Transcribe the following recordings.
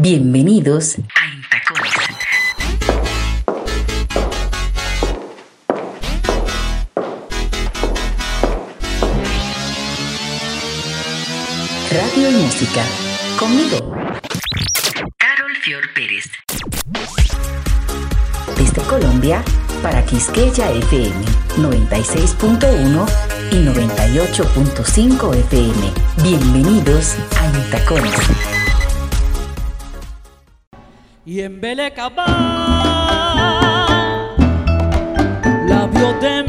Bienvenidos a Intacones. Radio y música. Conmigo. Carol Fior Pérez. Desde Colombia para Quisqueya FM 96.1 y 98.5 FM. Bienvenidos a Intacones y en Belecabá labios de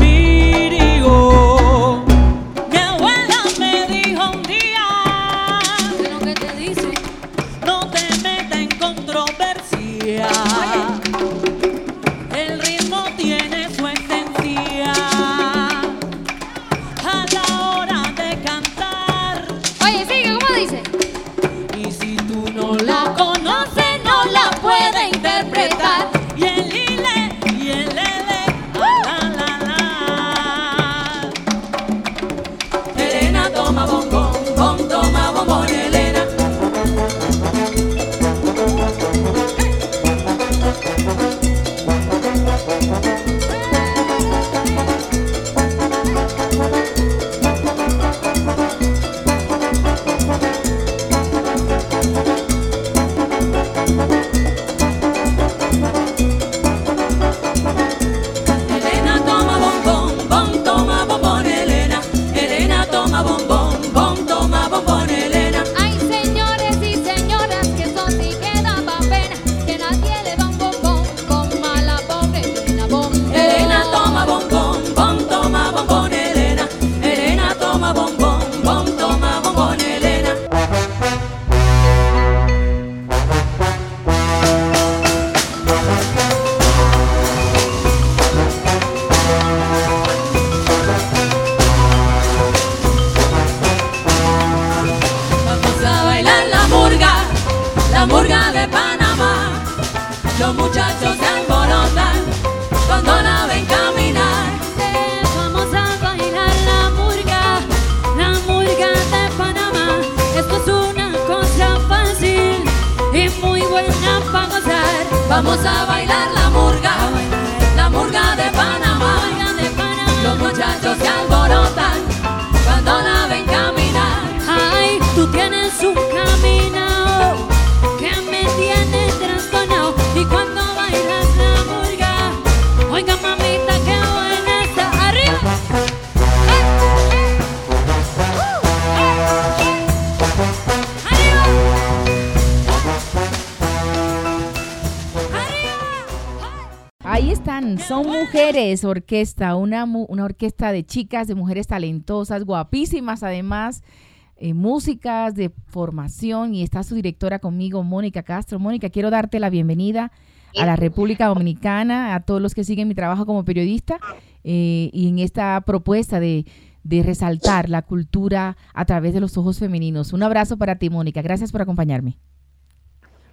orquesta, una, una orquesta de chicas, de mujeres talentosas, guapísimas además, eh, músicas de formación y está su directora conmigo, Mónica Castro. Mónica, quiero darte la bienvenida a la República Dominicana, a todos los que siguen mi trabajo como periodista eh, y en esta propuesta de, de resaltar la cultura a través de los ojos femeninos. Un abrazo para ti, Mónica. Gracias por acompañarme.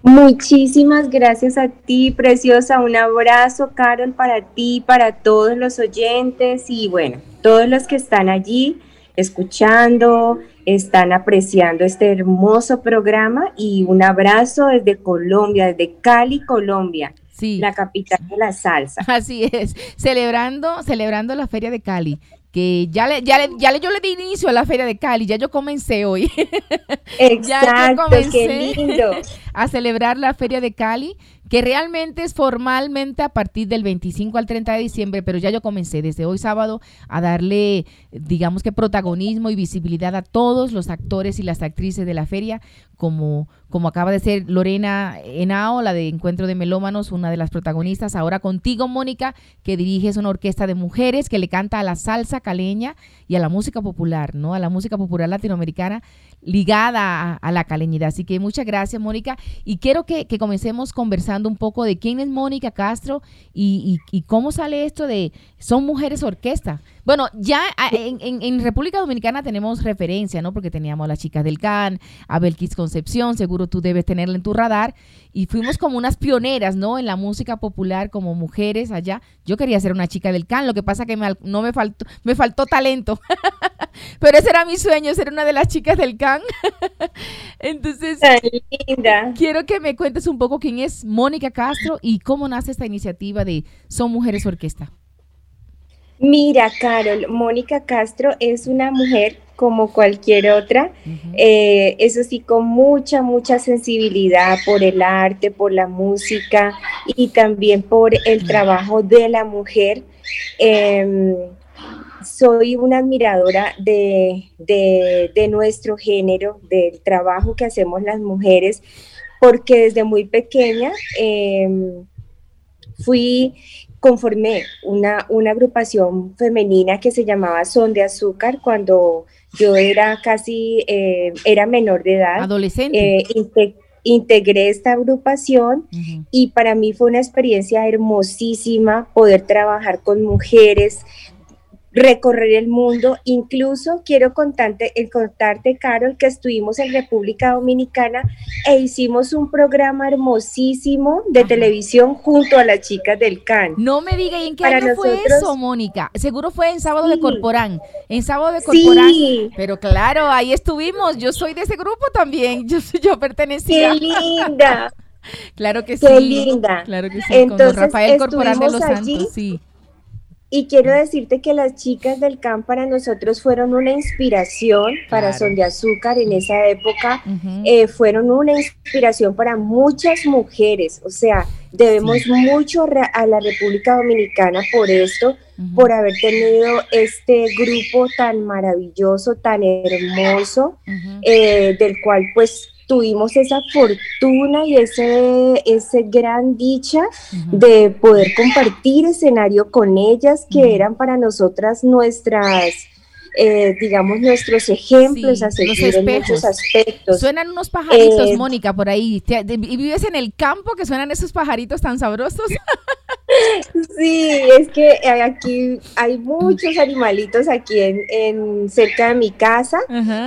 Muchísimas gracias a ti, preciosa. Un abrazo, Carol, para ti, para todos los oyentes y bueno, todos los que están allí escuchando, están apreciando este hermoso programa y un abrazo desde Colombia, desde Cali, Colombia, Sí. la capital de la salsa. Así es, celebrando, celebrando la Feria de Cali, que ya le, ya le, ya le, yo le di inicio a la Feria de Cali, ya yo comencé hoy Exacto, comencé. qué lindo. a celebrar la Feria de Cali, que realmente es formalmente a partir del 25 al 30 de diciembre, pero ya yo comencé desde hoy sábado a darle, digamos que protagonismo y visibilidad a todos los actores y las actrices de la feria, como, como acaba de ser Lorena Henao, la de Encuentro de Melómanos, una de las protagonistas, ahora contigo, Mónica, que diriges una orquesta de mujeres que le canta a la salsa caleña y a la música popular, ¿no? A la música popular latinoamericana ligada a, la caleñidad. Así que muchas gracias, Mónica. Y quiero que, que comencemos conversando un poco de quién es Mónica Castro y- y cómo sale esto de son mujeres orquesta. Bueno, ya a- en, en- en República Dominicana tenemos referencia, ¿no? Porque teníamos a las chicas del CAN, a Belkis Concepción, seguro tú debes tenerla en tu radar. Y fuimos como unas pioneras, ¿no? En la música popular como mujeres allá. Yo quería ser una chica del CAN, lo que pasa que me, no me faltó, me faltó talento. Pero ese era mi sueño, ser una de las chicas del CAN. Entonces, linda. quiero que me cuentes un poco quién es Mónica Castro y cómo nace esta iniciativa de Son Mujeres Orquesta. Mira, Carol, Mónica Castro es una mujer como cualquier otra, eh, eso sí, con mucha, mucha sensibilidad por el arte, por la música y también por el trabajo de la mujer. Em, soy una admiradora de, de- de nuestro género, del trabajo que hacemos las mujeres, porque desde muy pequeña em, fui, conformé una, una agrupación femenina que se llamaba Son de Azúcar cuando yo era casi, eh, era menor de edad. Adolescente. Eh, inte- integré esta agrupación y para mí fue una experiencia hermosísima poder trabajar con mujeres, recorrer el mundo. Incluso quiero contarte, contarte, Carol, que estuvimos en República Dominicana e hicimos un programa hermosísimo de Ajá. televisión junto a las chicas del CAN. No me diga, ¿y en qué Para año fue nosotros- eso, Mónica? Seguro fue en Sábado de. Corporán. En Sábado de Corporán. Sí, Pero claro, ahí estuvimos. Yo soy de ese grupo también. Yo, yo pertenecía. qué linda. Claro que Qué sí. linda. Claro que sí. con Entonces, Rafael Corporán de los allí Santos, sí. Y quiero decirte que las chicas del CAM para nosotros fueron una inspiración para Claro. Son de Azúcar en esa época. Eh, fueron una inspiración para muchas mujeres. O sea, debemos mucho a la República Dominicana por esto, por haber tenido este grupo tan maravilloso, tan hermoso, eh, del cual pues tuvimos esa fortuna y ese, ese gran dicha de poder compartir escenario con ellas que eran para nosotras nuestras, eh, digamos, nuestros ejemplos Sí, a seguir en muchos aspectos. Suenan unos pajaritos, Eh, Mónica, por ahí. ¿Y vives en el campo que suenan esos pajaritos tan sabrosos? Sí, es que eh, aquí hay muchos animalitos aquí en, en cerca de mi casa,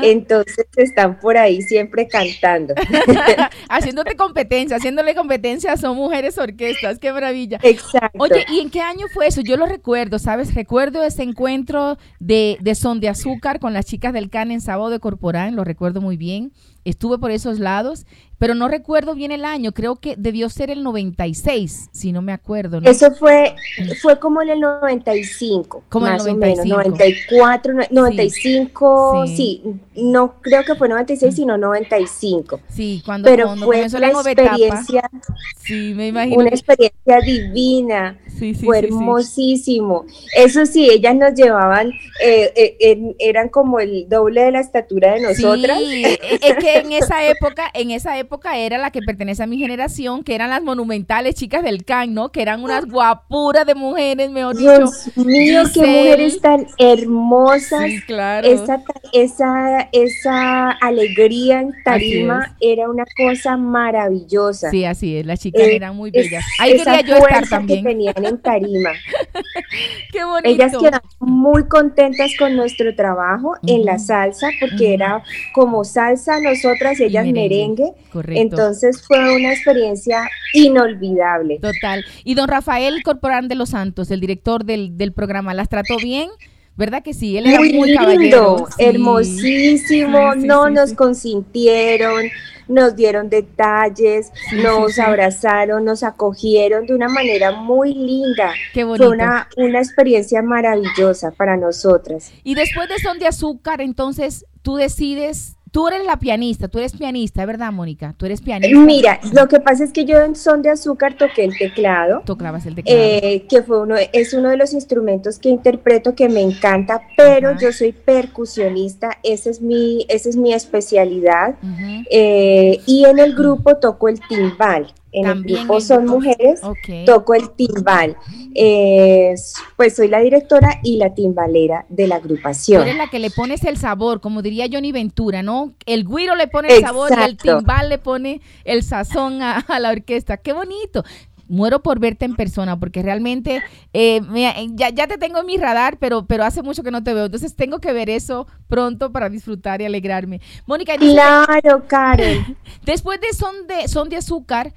entonces están por ahí siempre cantando. Haciéndote competencia, haciéndole competencia Son Mujeres Orquestas. ¡Qué maravilla! Exacto. Oye, ¿y en qué año fue eso? Yo lo recuerdo, ¿sabes? Recuerdo ese encuentro de, de Son de Azúcar con las chicas del CAN en Sábado de Corporán, lo recuerdo muy bien. Estuve por esos lados, pero no recuerdo bien el año, creo que debió ser el 96, si no me acuerdo. ¿no? Eso fue, fue como en el 95, Como en el más 95. o menos, 94, no- 95, Sí. sí. no creo que fue 96, sino 95. Sí, cuando, Pero cuando fue comenzó la una etapa. experiencia, Sí, me imagino. una experiencia divina, sí, sí, fue sí, sí. hermosísimo. Eso sí, ellas nos llevaban, eh, eh, eran como el doble de la estatura de nosotras. Sí, e- es que en esa época, en esa época era la que pertenece a mi generación, que eran las monumentales chicas del CAN, ¿no? Que eran unas guapuras de mujeres, mejor dicho. Dios mío, qué mujeres tan hermosas. Sí, claro. Esa, esa, esa alegría en tarima era una cosa maravillosa. Sí, así es, las chicas Eh, eran muy bellas. Ahí quería yo estar también. que tenían en tarima. Qué bonito. Ellas quedaron muy contentas con nuestro trabajo en la salsa, porque era como salsa nosotras, ellas merengue. merengue. Correcto. Entonces fue una experiencia inolvidable. Total. Y don Rafael Corporán de los Santos, el director del, del programa, ¿las trató bien? ¿Verdad que sí? Él era muy, muy caballero. lindo, Sí. hermosísimo, Sí, sí, no sí, nos consintieron, nos dieron detalles, nos abrazaron, nos acogieron de una manera muy linda. Qué bonito. Fue una, una experiencia maravillosa para nosotras. Y después de Son de Azúcar, entonces tú decides, tú eres la pianista, tú eres pianista, ¿verdad, Mónica? Tú eres pianista. Mira, lo que pasa es que yo en Son de Azúcar toqué el teclado. Tocabas el teclado. eh, que fue uno, es uno de los instrumentos que interpreto que me encanta, pero Ajá. yo soy percusionista, esa es mi, esa es mi especialidad. Eh, y en el grupo toco el timbal. En También el grupo el son mujeres, toco el timbal. Eh, pues soy la directora y la timbalera de la Tú agrupación. eres la que le pones el sabor, como diría Johnny Ventura, ¿no? El güiro le pone el sabor y el Exacto. timbal le pone el sazón a, a la orquesta. ¡Qué bonito! Muero por verte en persona porque realmente eh, me- ya, ya te tengo en mi radar, pero, pero hace mucho que no te veo. Entonces tengo que ver eso pronto para disfrutar y alegrarme. Mónica, Claro, Karen. después de Son de, Son de Azúcar,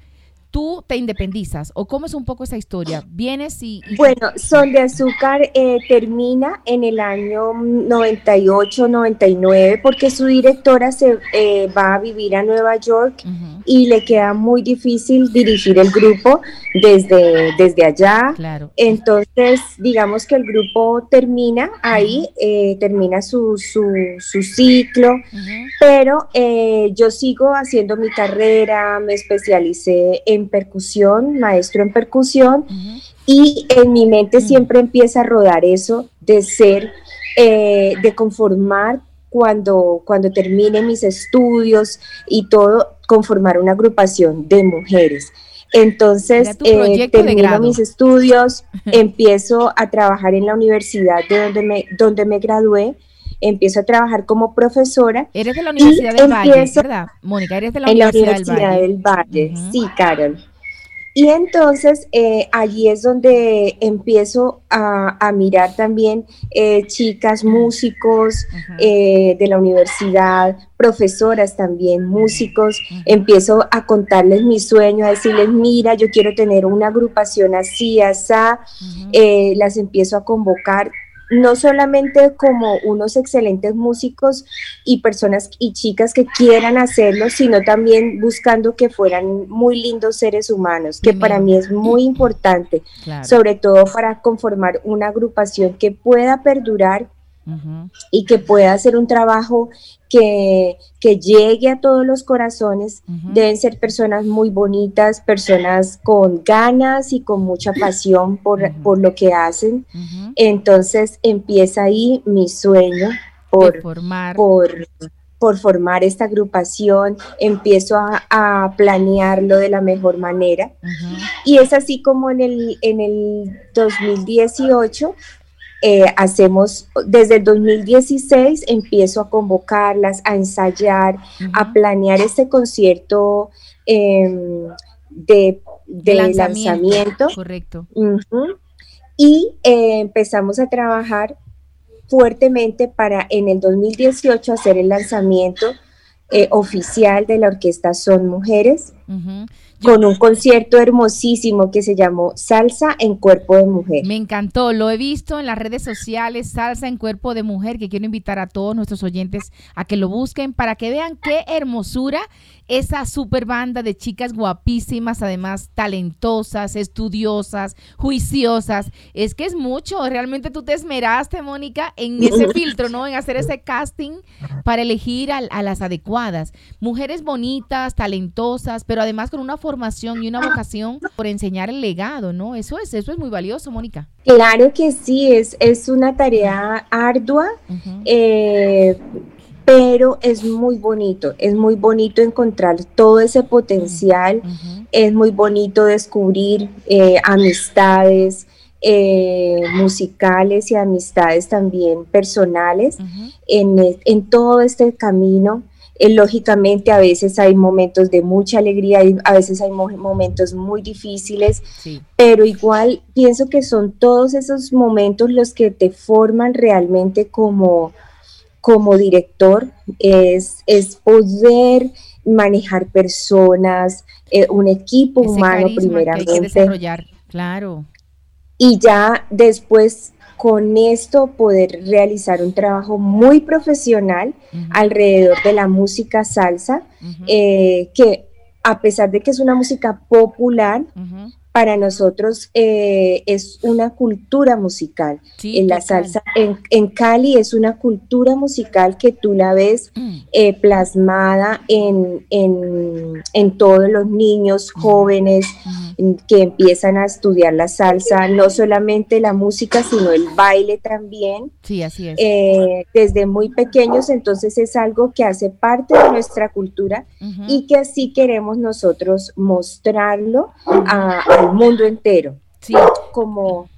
tú te independizas o cómo es un poco esa historia. Vienes y... y- Bueno, Sol de Azúcar eh, termina en el año 98, 99, porque su directora se eh, va a vivir a Nueva York y le queda muy difícil dirigir el grupo desde, desde allá. claro. Entonces, digamos que el grupo termina ahí, eh, termina su, su, su ciclo, Ujú, pero eh, yo sigo haciendo mi carrera, me especialicé en percusión, maestro en percusión, y en mi mente Mm. siempre empieza a rodar eso de ser, eh, de conformar cuando, cuando termine mis estudios y todo, conformar una agrupación de mujeres. Entonces, de termino mis estudios, empiezo a trabajar en la universidad de donde me, donde me gradué, empiezo a trabajar como profesora Eres de la Universidad del Valle, empiezo- ¿verdad? Mónica, eres de la en la Universidad, Universidad del Valle. del Valle. Ujú. Sí, Carol. Y entonces eh, allí es donde empiezo a, a mirar también eh, chicas músicos eh, de la universidad, profesoras también, músicos. Empiezo a contarles mi sueño, a decirles, mira, yo quiero tener una agrupación así, así. ujú. Eh, las empiezo a convocar no solamente como unos excelentes músicos y personas y chicas que quieran hacerlo, sino también buscando que fueran muy lindos seres humanos, que Bien. para mí es muy importante, Claro. sobre todo para conformar una agrupación que pueda perdurar Y que pueda hacer un trabajo que, que llegue a todos los corazones. Deben ser personas muy bonitas, personas con ganas y con mucha pasión por, por lo que hacen. Entonces empieza ahí mi sueño por, formar. por, por formar esta agrupación, empiezo a, a planearlo de la mejor manera. Y es así como en el, en el 2018 eh, hacemos, desde el 2016 empiezo a convocarlas, a ensayar, a planear este concierto em, de, de lanzamiento. Correcto. Y eh, empezamos a trabajar fuertemente para en el 2018 hacer el lanzamiento eh, oficial de la orquesta Son Mujeres Yo- con un concierto hermosísimo que se llamó Salsa en Cuerpo de Mujer. Me encantó, lo he visto en las redes sociales, Salsa en Cuerpo de Mujer, que quiero invitar a todos nuestros oyentes a que lo busquen para que vean qué hermosura esa super banda de chicas guapísimas, además talentosas, estudiosas, juiciosas. Es que es mucho, realmente tú te esmeraste, Mónica, en ese filtro, ¿no? En hacer ese casting para elegir a, a las adecuadas. Mujeres bonitas, talentosas, pero además con una formación y una vocación por enseñar el legado, ¿no? Eso es, eso es muy valioso, Mónica. Claro que sí, es, es una tarea ardua, eh, pero es muy bonito, es muy bonito encontrar todo ese potencial, es muy bonito descubrir eh, amistades eh, musicales y amistades también personales en, e- en todo este camino. Eh, lógicamente a veces hay momentos de mucha alegría y a veces hay mo- momentos muy difíciles, Sí. pero igual pienso que son todos esos momentos los que te forman realmente como, como director, es, es poder manejar personas, eh, un equipo Ese humano carisma que hay que primeramente, desarrollar. Claro. y ya después con esto poder realizar un trabajo muy profesional alrededor de la música salsa, eh, que a pesar de que es una música popular. Para nosotros eh, es una cultura musical. Sí, en la salsa en, en Cali es una cultura musical que tú la ves Mm. eh, plasmada en, en, en todos los niños jóvenes Ujú. en- que empiezan a estudiar la salsa, no solamente la música, sino el baile también. Sí, así es. eh, desde muy pequeños, entonces es algo que hace parte de nuestra cultura y que así queremos nosotros mostrarlo a- al mundo entero Sí. como,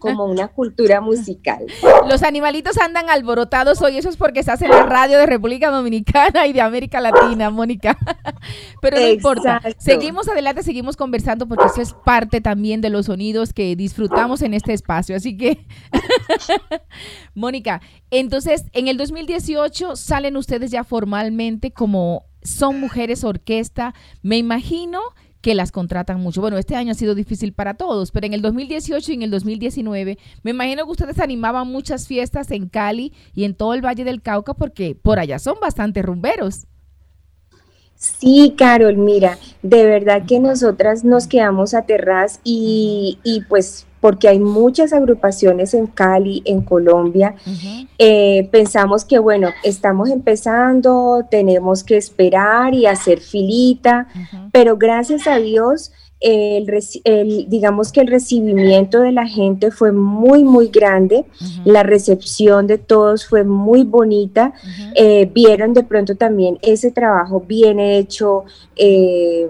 como una cultura musical. Los animalitos andan alborotados hoy, eso es porque estás en la radio de República Dominicana y de América Latina, Mónica. Pero no importa. Seguimos adelante, seguimos conversando porque eso es parte también de los sonidos que disfrutamos en este espacio. Así que, Mónica, entonces en el 2018 salen ustedes ya formalmente como Son Mujeres Orquesta. Me imagino que las contratan mucho. Bueno, este año ha sido difícil para todos, pero en el 2018 y en el 2019 me imagino que ustedes animaban muchas fiestas en Cali y en todo el Valle del Cauca porque por allá son bastante rumberos. Sí, Carol, mira, de verdad que nosotras nos quedamos aterradas y, y pues porque hay muchas agrupaciones en Cali, en Colombia. Eh, pensamos que, bueno, estamos empezando, tenemos que esperar y hacer filita, pero gracias a Dios el, digamos que el recibimiento de la gente fue muy, muy grande, la recepción de todos fue muy bonita, eh, vieron de pronto también ese trabajo bien hecho, eh,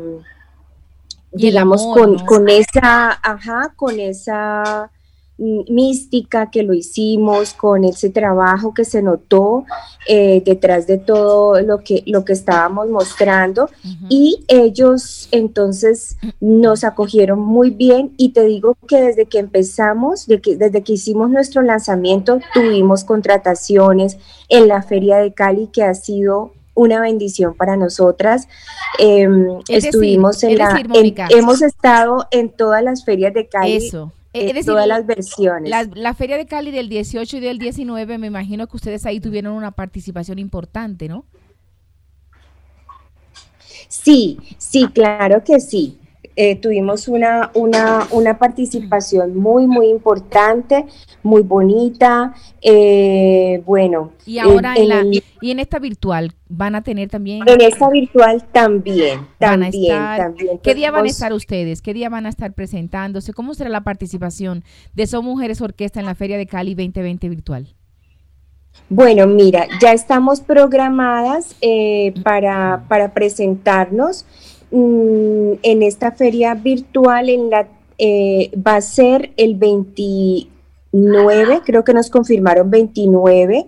digamos, con, con esa, ajá, con esa mística que lo hicimos, con ese trabajo que se notó eh, detrás de todo lo que, lo que estábamos mostrando. Y ellos entonces nos acogieron muy bien. Y te digo que desde que empezamos, de que, desde que hicimos nuestro lanzamiento, tuvimos contrataciones en la Feria de Cali que ha sido una bendición para nosotras. Em, estuvimos en la, hemos estado en todas las ferias de Cali. Eso es todas las versiones. La, Feria de Cali del 18 y del 19, me imagino que ustedes ahí tuvieron una participación importante, ¿no? Sí, sí, claro que sí. Eh, tuvimos una, una, una, participación muy, muy importante, muy bonita. Eh, bueno. Y ahora en, la, y en esta virtual van a tener también. En esta virtual también, también, también. ¿Qué día van a estar ustedes? ¿Qué día van a estar presentándose? ¿Cómo será la participación de Son Mujeres Orquesta en la Feria de Cali 2020 virtual? Bueno, mira, ya estamos programadas eh, para, para presentarnos. Mm, en esta feria virtual en la, eh, va a ser el 29, creo que nos confirmaron 29.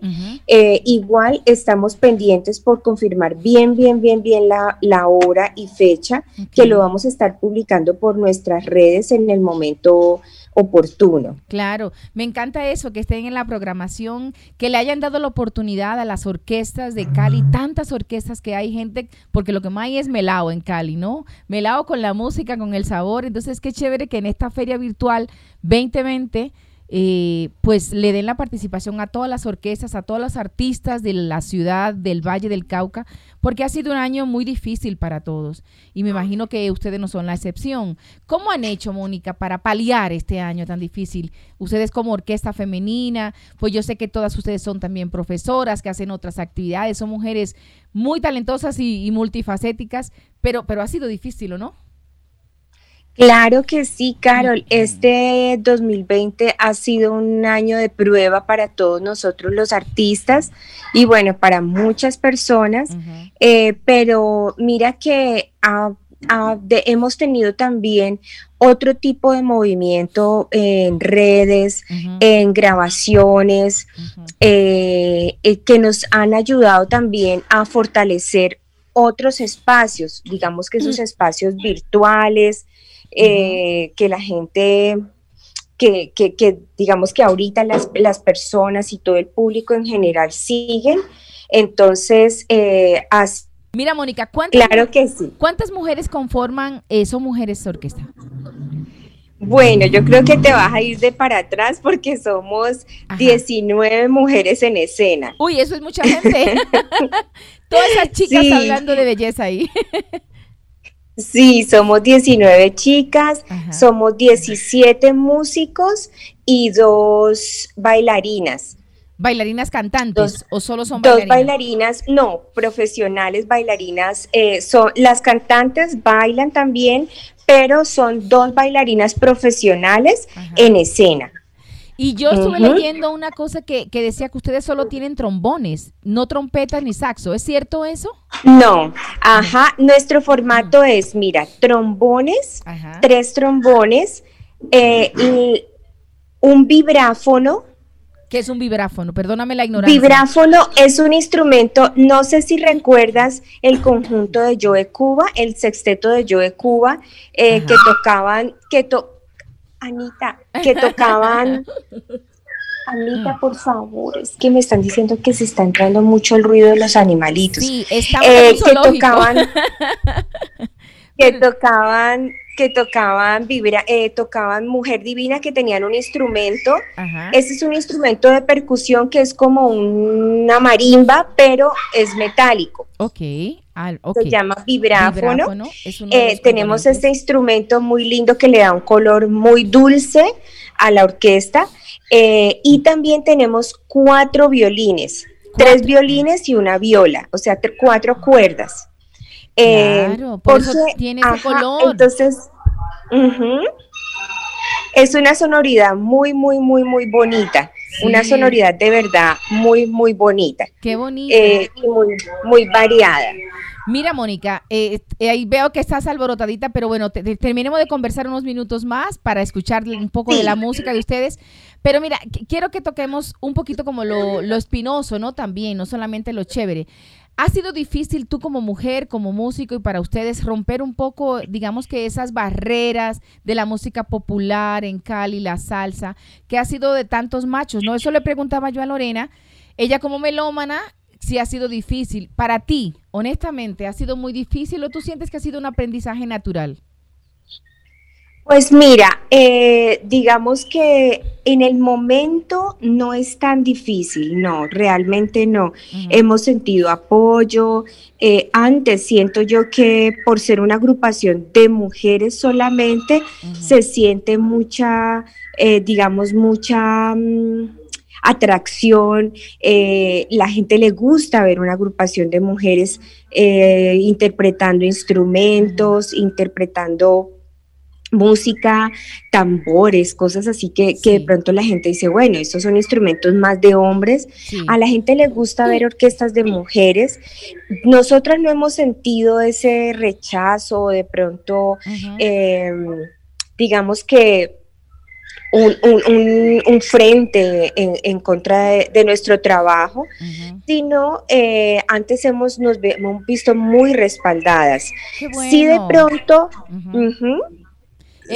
Eh, igual estamos pendientes por confirmar bien, bien, bien, bien la, la hora y fecha, que lo vamos a estar publicando por nuestras redes en el momento oportuno. Claro, me encanta eso, que estén en la programación, que le hayan dado la oportunidad a las orquestas de Cali, tantas orquestas que hay gente, porque lo que más hay es melao en Cali, ¿no? Melao con la música, con el sabor, entonces qué chévere que en esta feria virtual 2020 eh, pues le den la participación a todas las orquestas, a todos los artistas de la ciudad, del Valle del Cauca, porque ha sido un año muy difícil para todos y me imagino que ustedes no son la excepción. ¿Cómo han hecho, Mónica, para paliar este año tan difícil? Ustedes como orquesta femenina, pues yo sé que todas ustedes son también profesoras que hacen otras actividades, son mujeres muy talentosas y, y multifacéticas, pero, pero ha sido difícil, ¿o no? Claro que sí, Carol. Este 2020 ha sido un año de prueba para todos nosotros los artistas y bueno, para muchas personas, eh, pero mira que hemos tenido también otro tipo de movimiento en redes, en grabaciones, eh, eh, que nos han ayudado también a fortalecer otros espacios, digamos que esos espacios virtuales, eh, que la gente, que, que, digamos que ahorita las, las, personas y todo el público en general siguen. Entonces, eh, Mira, Mónica, ¿cuántas, claro que sí. ¿cuántas mujeres conforman eso, Mujeres Orquesta? Bueno, yo creo que te vas a ir de para atrás porque somos 19 mujeres en escena. Uy, eso es mucha gente. Todas esas chicas hablando de belleza ahí. Sí, somos 19 chicas, somos 17 músicos y dos bailarinas. ¿Bailarinas cantantes o solo son bailarinas? Dos bailarinas, no, profesionales bailarinas. Eh, son, las cantantes bailan también, pero son dos bailarinas profesionales en escena. Y yo estuve leyendo una cosa que, decía que ustedes solo tienen trombones, no trompetas ni saxo. ¿Es cierto eso? No, ajá. Nuestro formato es, mira, trombones, tres trombones, eh, y un vibráfono. ¿Qué es un vibráfono? Perdóname la ignorancia. Vibráfono es un instrumento, no sé si recuerdas el conjunto de Joe Cuba, el sexteto de Joe Cuba, eh, que tocaban, que to Anita, que tocaban. Anita, por favor, es que me están diciendo que se está entrando mucho el ruido de los animalitos. Sí, está eh, que tocaban. que tocaban que tocaban vibra, eh, tocaban Mujer Divina, que tenían un instrumento. Ajá. Este es un instrumento de percusión que es como una marimba, pero es metálico. Ok. Se llama vibráfono. Es Eh, tenemos este instrumento muy lindo que le da un color muy dulce a la orquesta. eh, y también tenemos cuatro violines, tres violines y una viola, o sea, cuatro cuerdas. Eh, Claro, por eso tiene ese color. Entonces, es una sonoridad muy, muy, muy, muy bonita. Una sonoridad de verdad muy, muy bonita. Qué bonito. eh, y muy, muy variada. Mira, Mónica, eh, eh, ahí veo que estás alborotadita, pero bueno, te- te- terminemos de conversar unos minutos más para escuchar un poco de la música de ustedes. Pero mira, qu- quiero que toquemos un poquito como lo, lo espinoso, ¿no? También, no solamente lo chévere. ¿Ha sido difícil tú como mujer, como músico y para ustedes romper un poco, digamos que esas barreras de la música popular en Cali, la salsa, que ha sido de tantos machos, ¿no? Eso le preguntaba yo a Lorena. Ella como melómana, sí ha sido difícil. Para ti, honestamente, ¿ha sido muy difícil o tú sientes que ha sido un aprendizaje natural? Pues mira, eh, digamos que en el momento no es tan difícil, no, realmente no. Hemos sentido apoyo. eh, antes siento yo que por ser una agrupación de mujeres solamente, se siente mucha, eh, digamos, mucha mm, atracción. eh, la gente le gusta ver una agrupación de mujeres eh, interpretando instrumentos, interpretando música, tambores, cosas así que, que de pronto la gente dice, bueno, estos son instrumentos más de hombres. Sí. A la gente le gusta ver orquestas de mujeres. Nosotras no hemos sentido ese rechazo, de pronto, eh, digamos que un, un- un- un frente en, en contra de, de nuestro trabajo, sino eh, antes hemos nos hemos visto muy respaldadas. Qué Sí de bueno. pronto,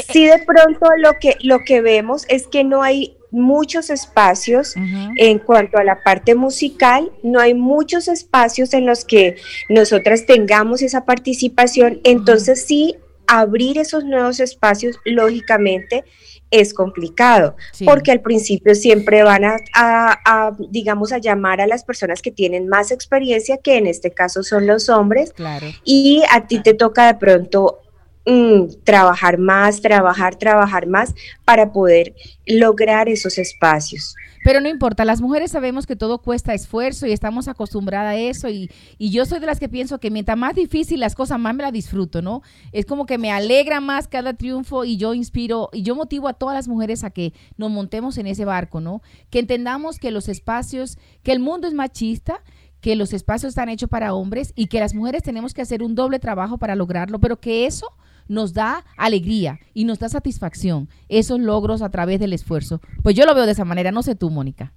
sí de pronto lo que, lo que vemos es que no hay muchos espacios en cuanto a la parte musical, no hay muchos espacios en los que nosotras tengamos esa participación, entonces sí, abrir esos nuevos espacios, lógicamente, es complicado, Sí. porque al principio siempre van a, a- a, digamos, a llamar a las personas que tienen más experiencia, que en este caso son los hombres, Claro. y a ti te toca de pronto mm, trabajar más, trabajar, trabajar más para poder lograr esos espacios. Pero no importa, las mujeres sabemos que todo cuesta esfuerzo y estamos acostumbradas a eso y, y yo soy de las que pienso que mientras más difícil las cosas, más me las disfruto, ¿no? Es como que me alegra más cada triunfo y yo inspiro y yo motivo a todas las mujeres a que nos montemos en ese barco, ¿no? Que entendamos que los espacios, que el mundo es machista, que los espacios están hechos para hombres y que las mujeres tenemos que hacer un doble trabajo para lograrlo, pero que eso nos da alegría y nos da satisfacción, esos logros a través del esfuerzo. Pues yo lo veo de esa manera, no sé tú, Mónica.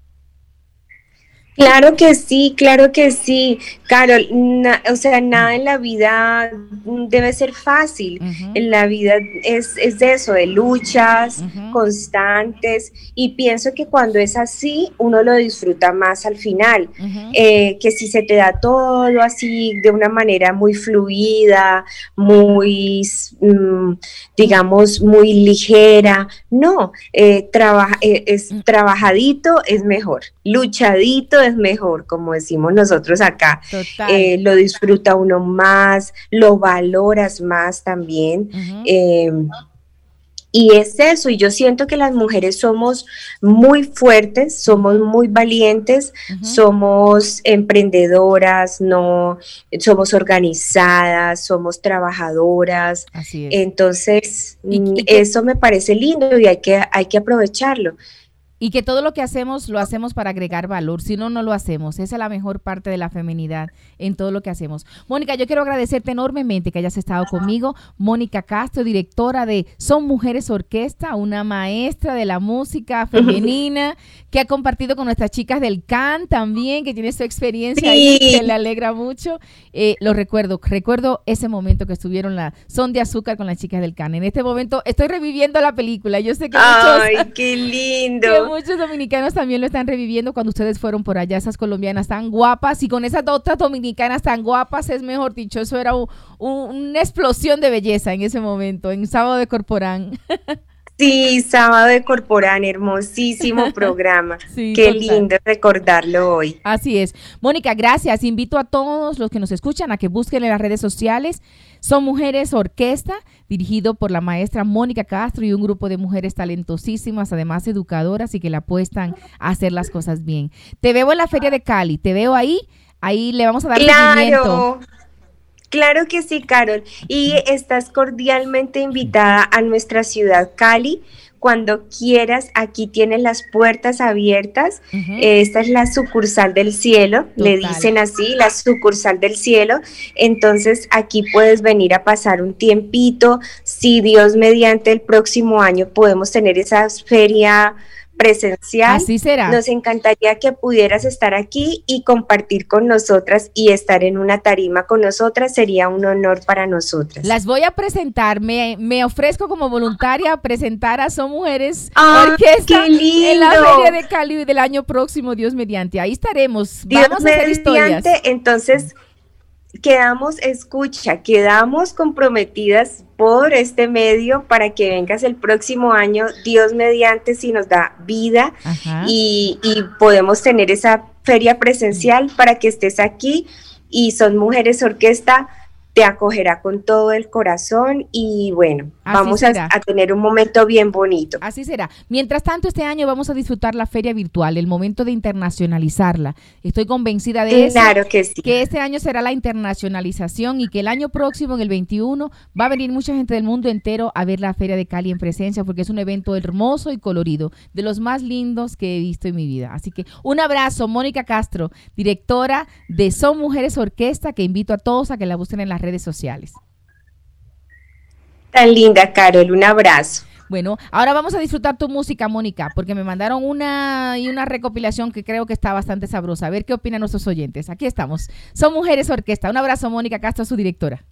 Claro que sí, claro que sí, Carol. na- o sea, nada en la vida debe ser fácil. En la vida es, es de eso, de luchas constantes. Y pienso que cuando es así, uno lo disfruta más al final. Eh, que si se te da todo así de una manera muy fluida, muy, mm, digamos, muy ligera, no, eh, eh, es Mm. trabajadito es mejor, luchadito es mejor, como decimos nosotros acá. Eh, lo disfruta uno más, lo valoras más también. Eh, y es eso, y yo siento que las mujeres somos muy fuertes, somos muy valientes, somos emprendedoras, no somos organizadas, somos trabajadoras. Así es. Entonces, Y- mm, y eso me parece lindo y hay que, hay que aprovecharlo. Y que todo lo que hacemos lo hacemos para agregar valor, si no, no lo hacemos. Esa es la mejor parte de la feminidad en todo lo que hacemos. Mónica, yo quiero agradecerte enormemente que hayas estado conmigo. Mónica Castro, directora de Son Mujeres Orquesta, una maestra de la música femenina que ha compartido con nuestras chicas del CAN también, que tiene su experiencia ahí, Sí. que le alegra mucho. Eh, lo recuerdo, recuerdo ese momento que estuvieron la Son de Azúcar con las chicas del CAN. En este momento estoy reviviendo la película. Yo sé que muchos Ay, qué lindo. Muchos dominicanos también lo están reviviendo cuando ustedes fueron por allá, esas colombianas tan guapas y con esas otras dominicanas tan guapas, es mejor dicho, eso era un- un- una explosión de belleza en ese momento, en Sábado de Corporán. Sí, sábado de Corporán, hermosísimo programa. Sí, Qué total. lindo recordarlo hoy. Así es. Mónica, gracias. Invito a todos los que nos escuchan a que busquen en las redes sociales. Son Mujeres Orquesta, dirigido por la maestra Mónica Castro y un grupo de mujeres talentosísimas, además educadoras y que le apuestan a hacer las cosas bien. Te veo en la Feria de Cali, te veo ahí. Ahí le vamos a dar seguimiento. Claro, claro que sí, Carol. Y estás cordialmente invitada a nuestra ciudad Cali. Cuando quieras, aquí tienes las puertas abiertas. Esta es la sucursal del cielo, le dicen así, la sucursal del cielo. Entonces aquí puedes venir a pasar un tiempito. Si Dios mediante el próximo año podemos tener esa feria presencial. Así será. Nos encantaría que pudieras estar aquí y compartir con nosotras y estar en una tarima con nosotras. Sería un honor para nosotras. Las voy a presentar. Me, me ofrezco como voluntaria a presentar a Son Mujeres ¡Ah, Orquesta qué lindo! en la Feria de Cali del año próximo, Dios mediante. Ahí estaremos. Dios Vamos a hacer historias. mediante, entonces quedamos, escucha, quedamos comprometidas por este medio para que vengas el próximo año, Dios mediante, si nos da vida y, y podemos tener esa feria presencial para que estés aquí. Y son mujeres orquesta te acogerá con todo el corazón y bueno, Así vamos a, tener un momento bien bonito. Así será. Mientras tanto, este año vamos a disfrutar la feria virtual, el momento de internacionalizarla. Estoy convencida de eso. Claro que sí. Que este año será la internacionalización y que el año próximo, en el 21, va a venir mucha gente del mundo entero a ver la Feria de Cali en presencia porque es un evento hermoso y colorido, de los más lindos que he visto en mi vida. Así que un abrazo, Mónica Castro, directora de Son Mujeres Orquesta, que invito a todos a que la busquen en las redes sociales. Tan linda, Carol, un abrazo. Bueno, ahora vamos a disfrutar tu música, Mónica, porque me mandaron una y una recopilación que creo que está bastante sabrosa. A ver qué opinan nuestros oyentes. Aquí estamos. Son Mujeres Orquesta. Un abrazo, Mónica Castro, su directora.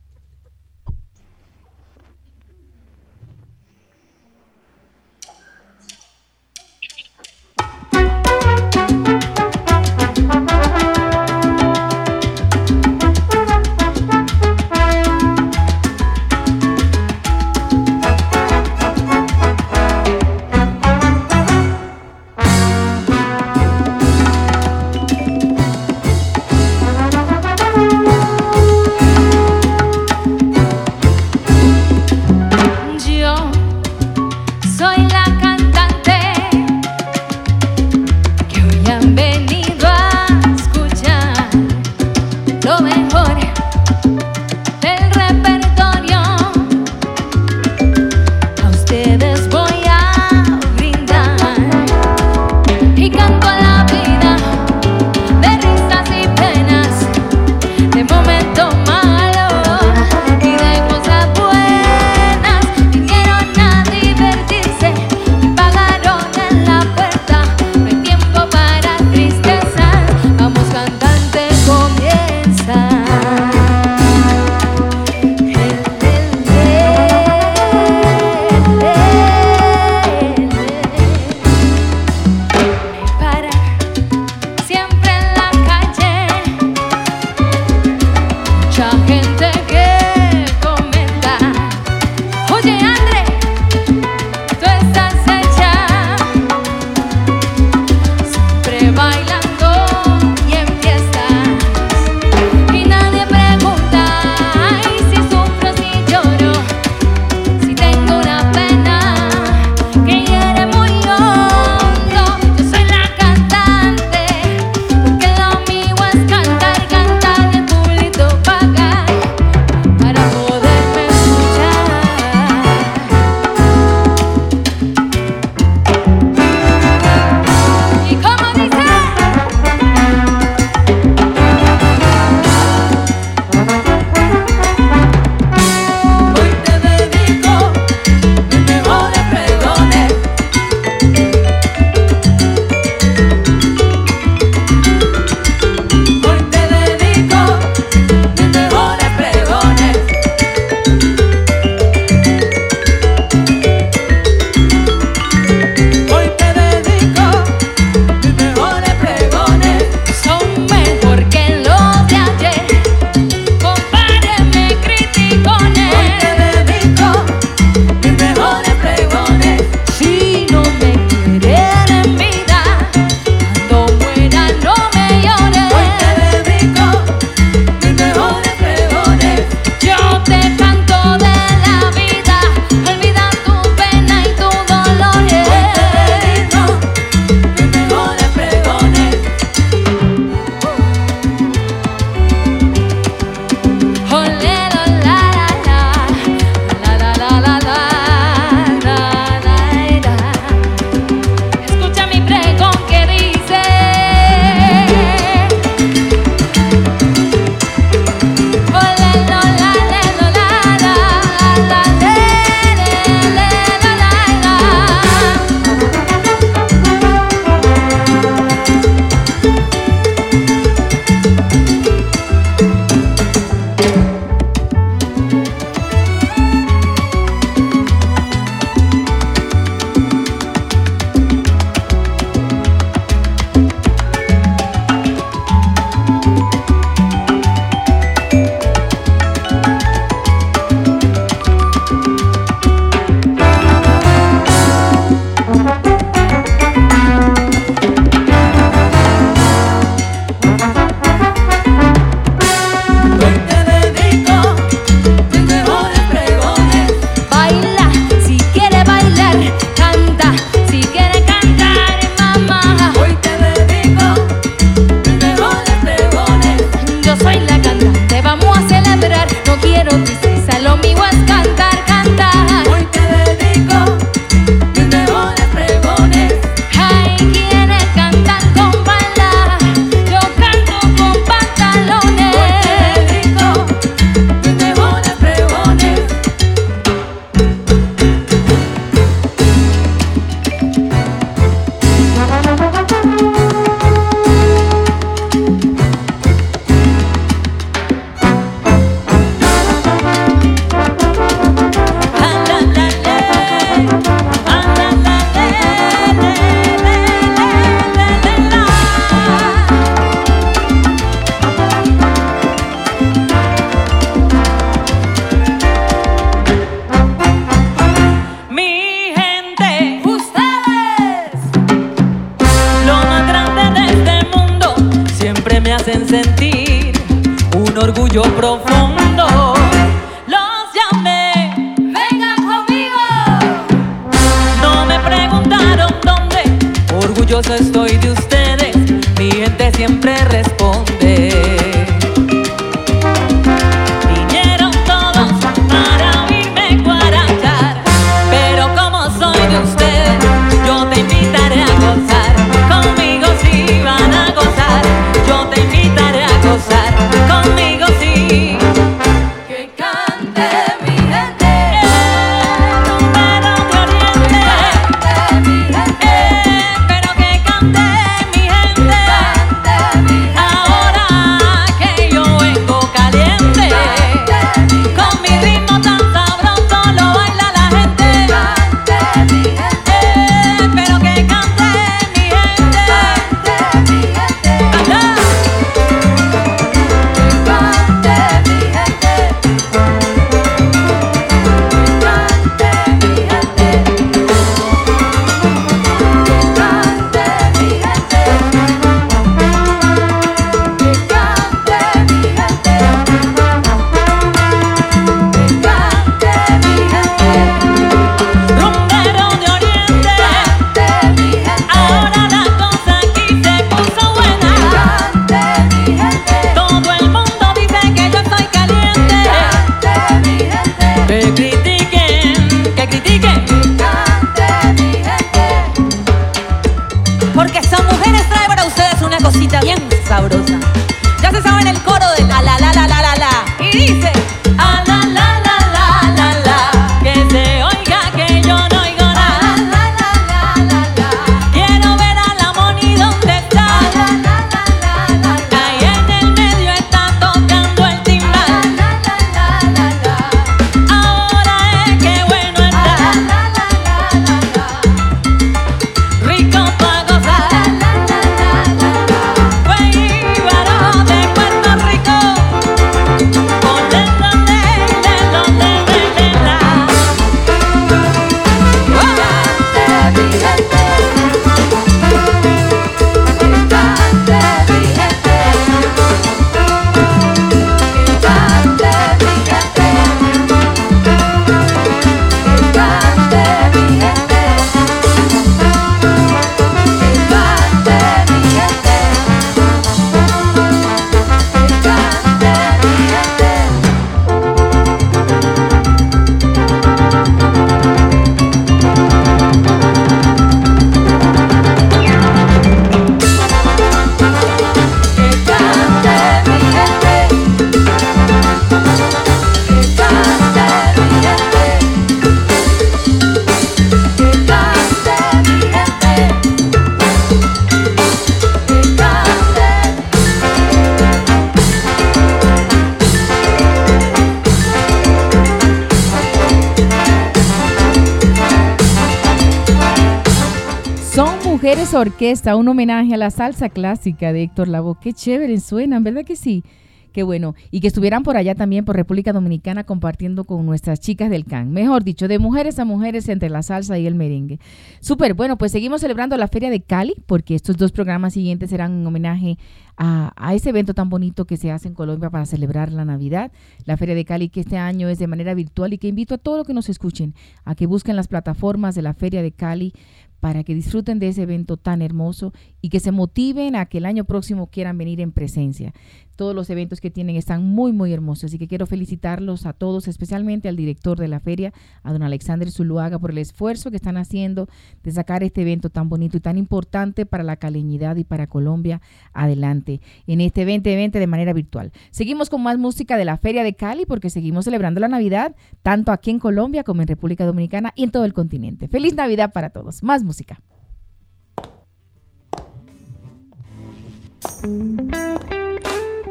Orquesta, un homenaje a la salsa clásica de Héctor Lavoe. Qué chévere suenan, ¿verdad que sí? Qué bueno. Y que estuvieran por allá también, por República Dominicana, compartiendo con nuestras chicas del CAN. Mejor dicho, de mujeres a mujeres entre la salsa y el merengue. Súper. Bueno, pues seguimos celebrando la Feria de Cali, porque estos dos programas siguientes serán un homenaje a, a ese evento tan bonito que se hace en Colombia para celebrar la Navidad. La Feria de Cali, que este año es de manera virtual y que invito a todos los que nos escuchen a que busquen las plataformas de la Feria de Cali para que disfruten de ese evento tan hermoso y que se motiven a que el año próximo quieran venir en presencia. Todos los eventos que tienen están muy, muy hermosos, así que quiero felicitarlos a todos, especialmente al director de la feria, a don Alexander Zuluaga, por el esfuerzo que están haciendo de sacar este evento tan bonito y tan importante para la caleñidad y para Colombia adelante en este 2020 de manera virtual. Seguimos con más música de la Feria de Cali porque seguimos celebrando la Navidad, tanto aquí en Colombia como en República Dominicana y en todo el continente. Feliz Navidad para todos. Más música.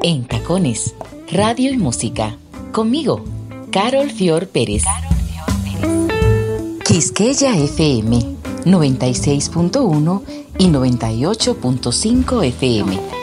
En Tacones, Radio y Música. Conmigo, Carol Fior Pérez. Quisqueya FM 96.1 y 98.5 FM.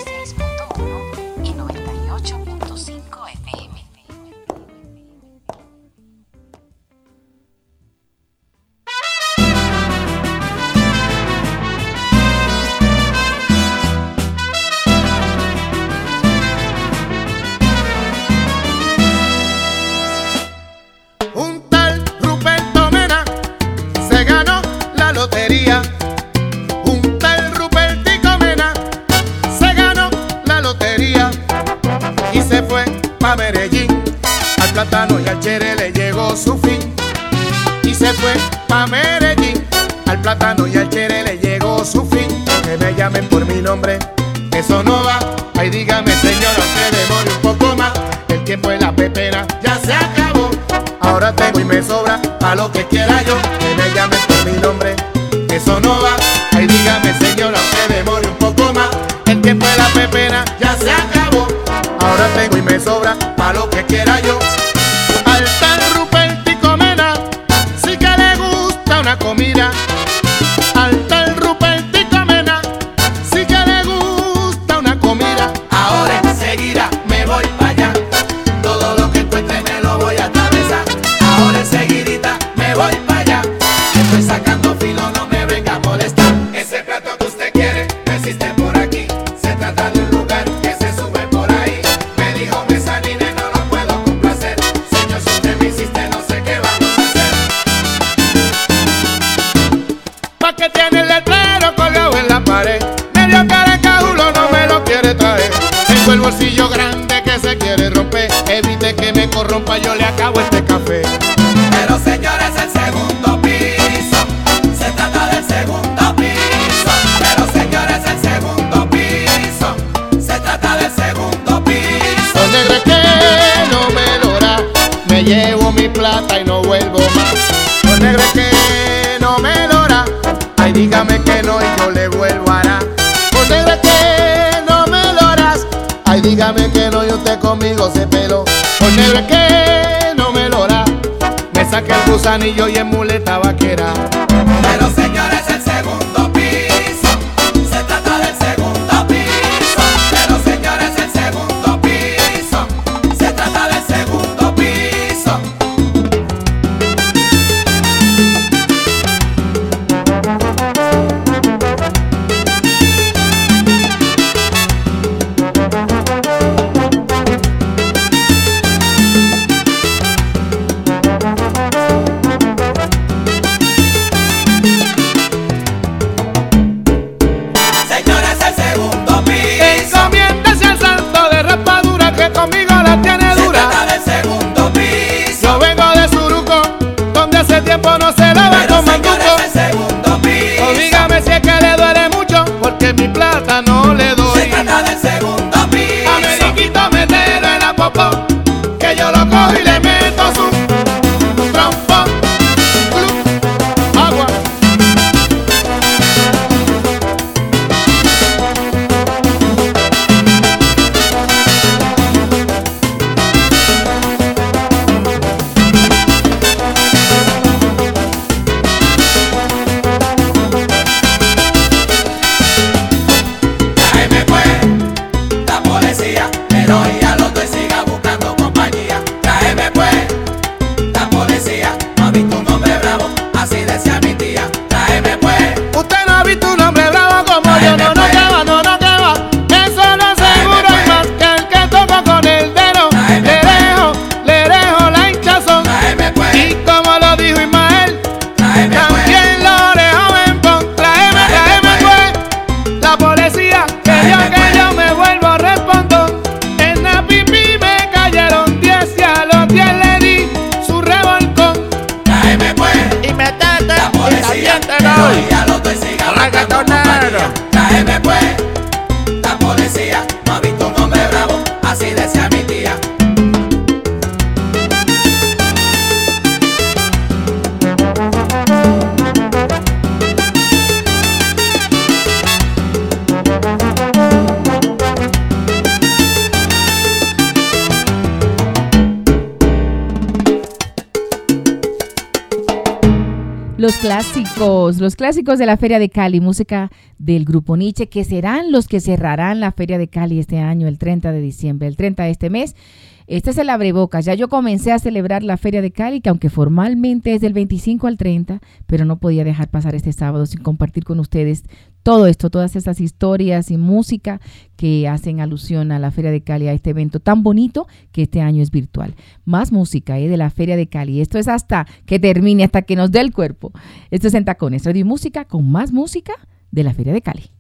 me conmigo se peló. Por negro es que no me lo da, me saqué el gusanillo y en muleta vaquera. clásicos de la Feria de Cali, música del grupo Nietzsche, que serán los que cerrarán la Feria de Cali este año, el 30 de diciembre, el 30 de este mes. Este es el abrebocas. Ya yo comencé a celebrar la Feria de Cali, que aunque formalmente es del 25 al 30, pero no podía dejar pasar este sábado sin compartir con ustedes todo esto, todas esas historias y música que hacen alusión a la Feria de Cali, a este evento tan bonito que este año es virtual. Más música eh, de la Feria de Cali. Esto es hasta que termine, hasta que nos dé el cuerpo. Esto es en Tacones, Radio y Música con más música de la Feria de Cali.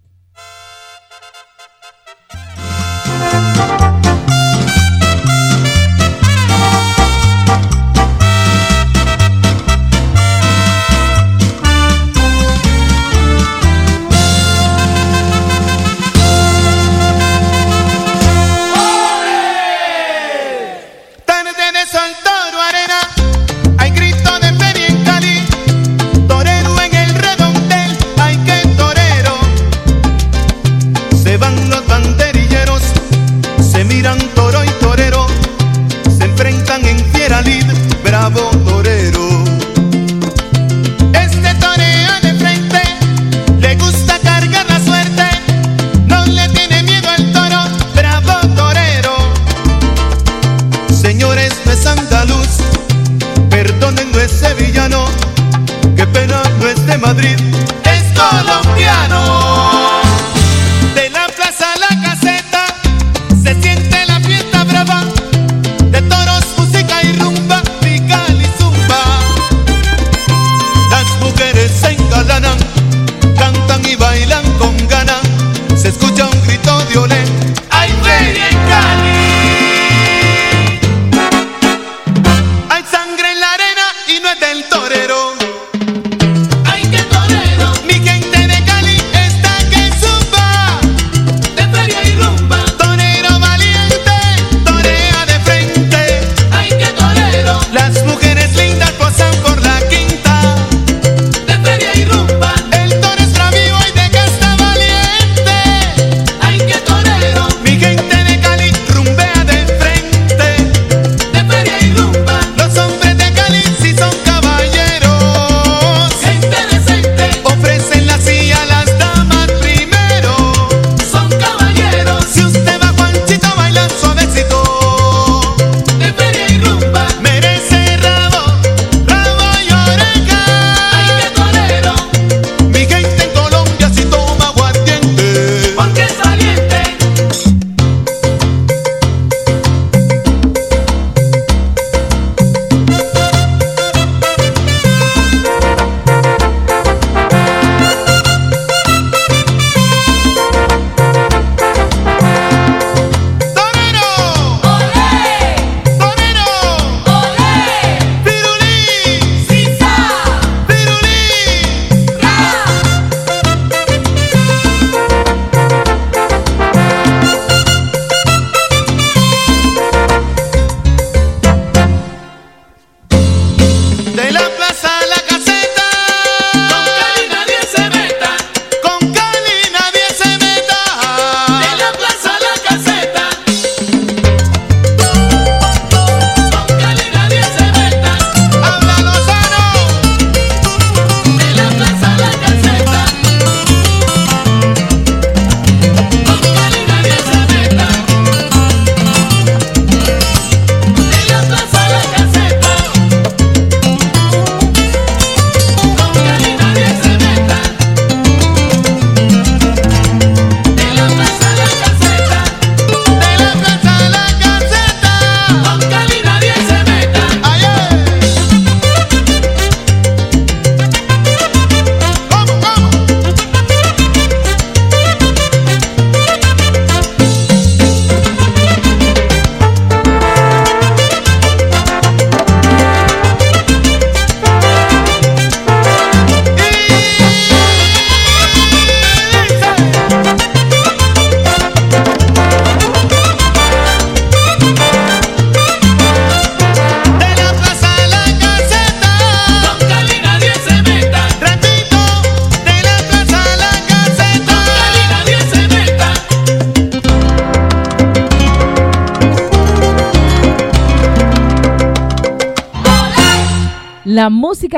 Se escucha un grito de olé. ¡Hay feria en Cali!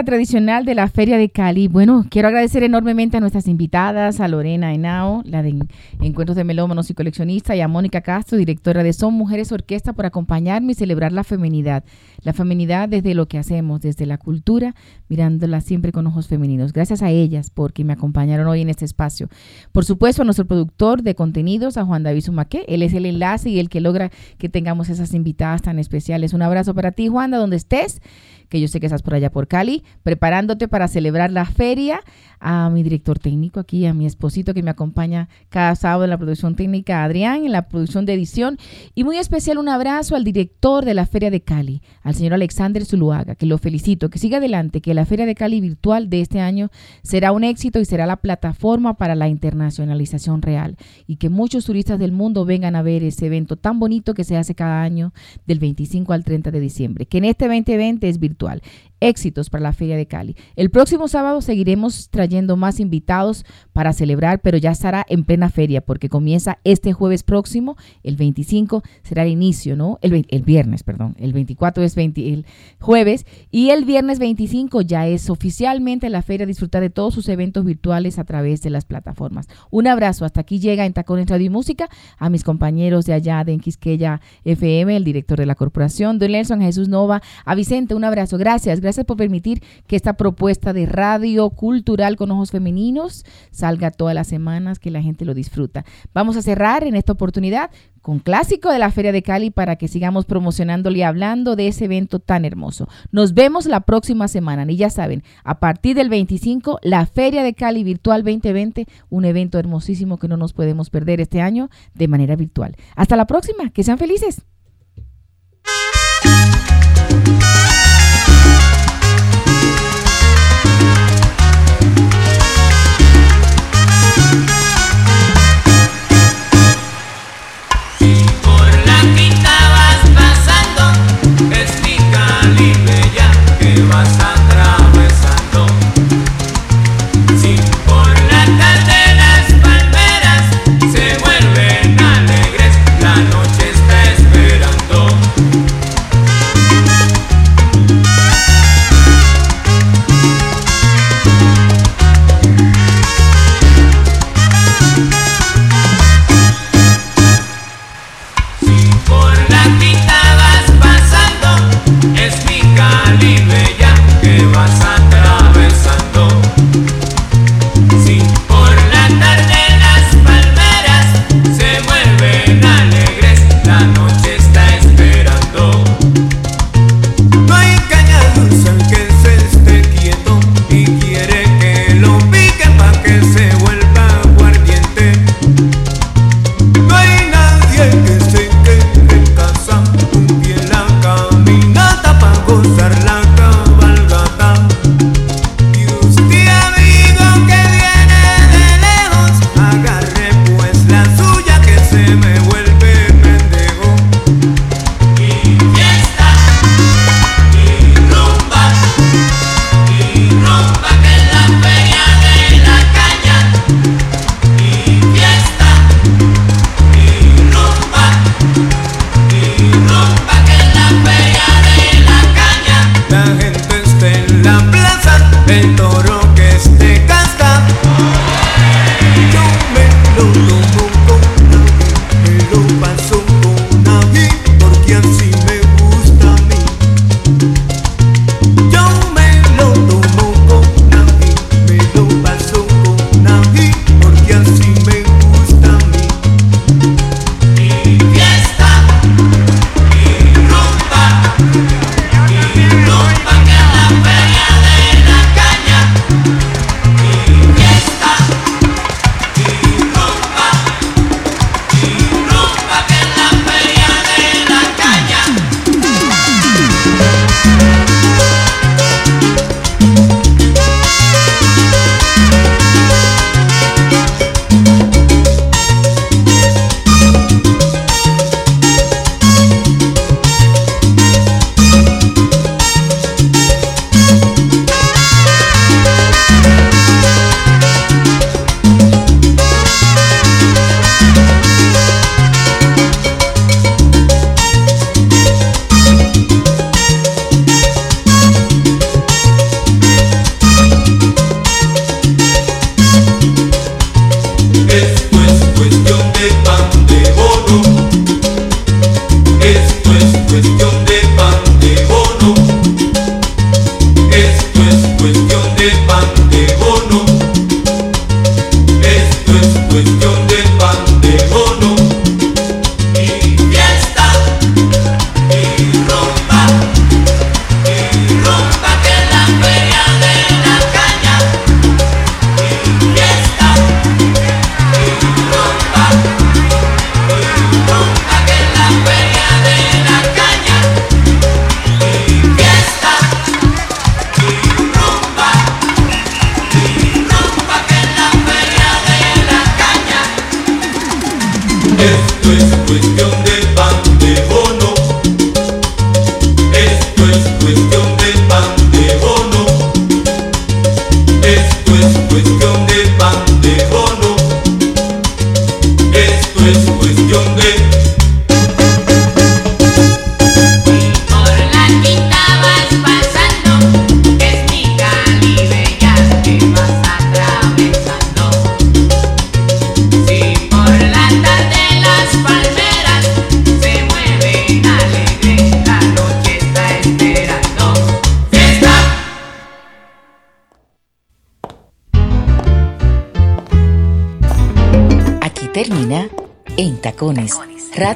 Tradicional de la Feria de Cali. Bueno, quiero agradecer enormemente a nuestras invitadas, a Lorena Henao, la de Encuentros de Melómanos y Coleccionistas, y a Mónica Castro, directora de Son Mujeres Orquesta, por acompañarme y celebrar la feminidad. La feminidad desde lo que hacemos, desde la cultura, mirándola siempre con ojos femeninos. Gracias a ellas porque me acompañaron hoy en este espacio. Por supuesto, a nuestro productor de contenidos, a Juan David Sumaque. Él es el enlace y el que logra que tengamos esas invitadas tan especiales. Un abrazo para ti, Juanda, donde estés que yo sé que estás por allá por Cali, preparándote para celebrar la feria. A mi director técnico aquí, a mi esposito que me acompaña cada sábado en la producción técnica, Adrián, en la producción de edición. Y muy especial un abrazo al director de la Feria de Cali, al señor Alexander Zuluaga, que lo felicito, que siga adelante, que la Feria de Cali virtual de este año será un éxito y será la plataforma para la internacionalización real. Y que muchos turistas del mundo vengan a ver ese evento tan bonito que se hace cada año del 25 al 30 de diciembre, que en este 2020 es virtual. Éxitos para la Feria de Cali. El próximo sábado seguiremos trayendo más invitados para celebrar, pero ya estará en plena feria porque comienza este jueves próximo, el 25 será el inicio, ¿no? El, el viernes, perdón. El 24 es 20 el jueves y el viernes 25 ya es oficialmente la feria disfrutar de todos sus eventos virtuales a través de las plataformas. Un abrazo, hasta aquí llega en Tacones Radio y Música a mis compañeros de allá de Enquisqueya FM, el director de la corporación, don Nelson, Jesús Nova, a Vicente, un abrazo, gracias, gracias Gracias por permitir que esta propuesta de radio cultural con ojos femeninos salga todas las semanas, que la gente lo disfruta. Vamos a cerrar en esta oportunidad con clásico de la Feria de Cali para que sigamos promocionándole y hablando de ese evento tan hermoso. Nos vemos la próxima semana y ya saben, a partir del 25, la Feria de Cali Virtual 2020, un evento hermosísimo que no nos podemos perder este año de manera virtual. Hasta la próxima, que sean felices.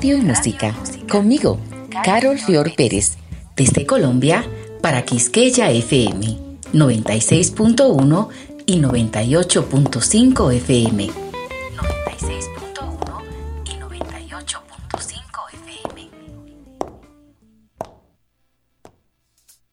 Y Música. Conmigo, Carol Fior Pérez, desde Colombia para Quisqueya FM 96.1 y 98.5 FM.